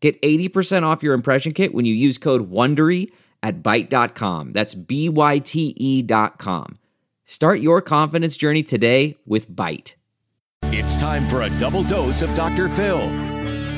Get 80% off your impression kit when you use code WONDERY at Byte.com. That's B-Y-T-E dot com. Start your confidence journey today with Byte. It's time for a double dose of Dr. Phil.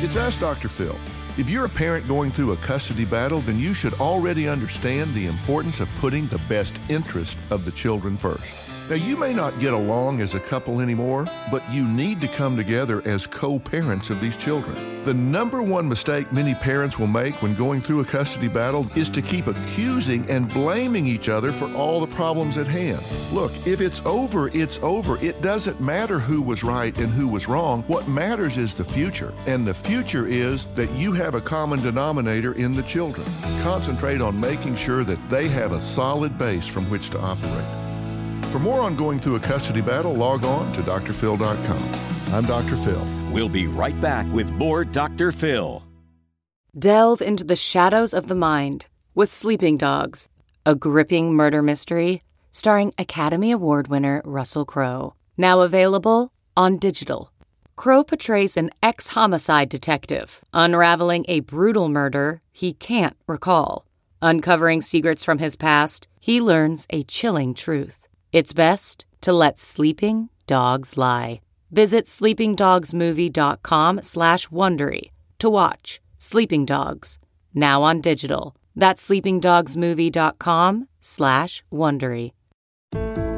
It's us, Dr. Phil. If you're a parent going through a custody battle, then you should already understand the importance of putting the best interest of the children first. Now, you may not get along as a couple anymore, but you need to come together as co parents of these children. The number one mistake many parents will make when going through a custody battle is to keep accusing and blaming each other for all the problems at hand. Look, if it's over, it's over. It doesn't matter who was right and who was wrong. What matters is the future. And the future is that you have a common denominator in the children. Concentrate on making sure that they have a solid base from which to operate. For more on going through a custody battle, log on to drphil.com. I'm Dr. Phil. We'll be right back with more Dr. Phil. Delve into the shadows of the mind with Sleeping Dogs, a gripping murder mystery starring Academy Award winner Russell Crowe. Now available on digital. Crowe portrays an ex homicide detective unraveling a brutal murder he can't recall. Uncovering secrets from his past, he learns a chilling truth. It's best to let sleeping dogs lie. Visit sleepingdogsmovie.com slash Wondery to watch Sleeping Dogs, now on digital. That's sleepingdogsmovie.com slash Wondery.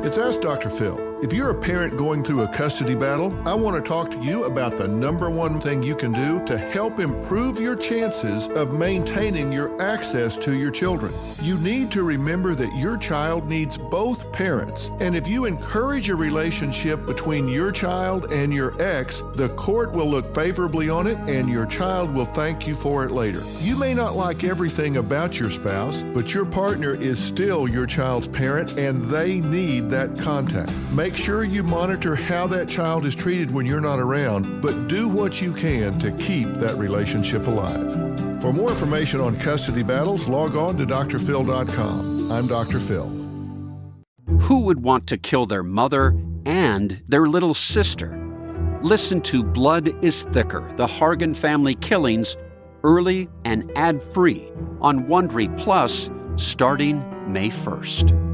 It's Ask Dr. Phil. If you're a parent going through a custody battle, I want to talk to you about the number one thing you can do to help improve your chances of maintaining your access to your children. You need to remember that your child needs both parents. And if you encourage a relationship between your child and your ex, the court will look favorably on it and your child will thank you for it later. You may not like everything about your spouse, but your partner is still your child's parent and they need that contact. Make sure you monitor how that child is treated when you're not around, but do what you can to keep that relationship alive. For more information on custody battles, log on to drphil.com. I'm Dr. Phil. Who would want to kill their mother and their little sister? Listen to Blood is Thicker The Hargan Family Killings early and ad free on Wondery Plus starting May 1st.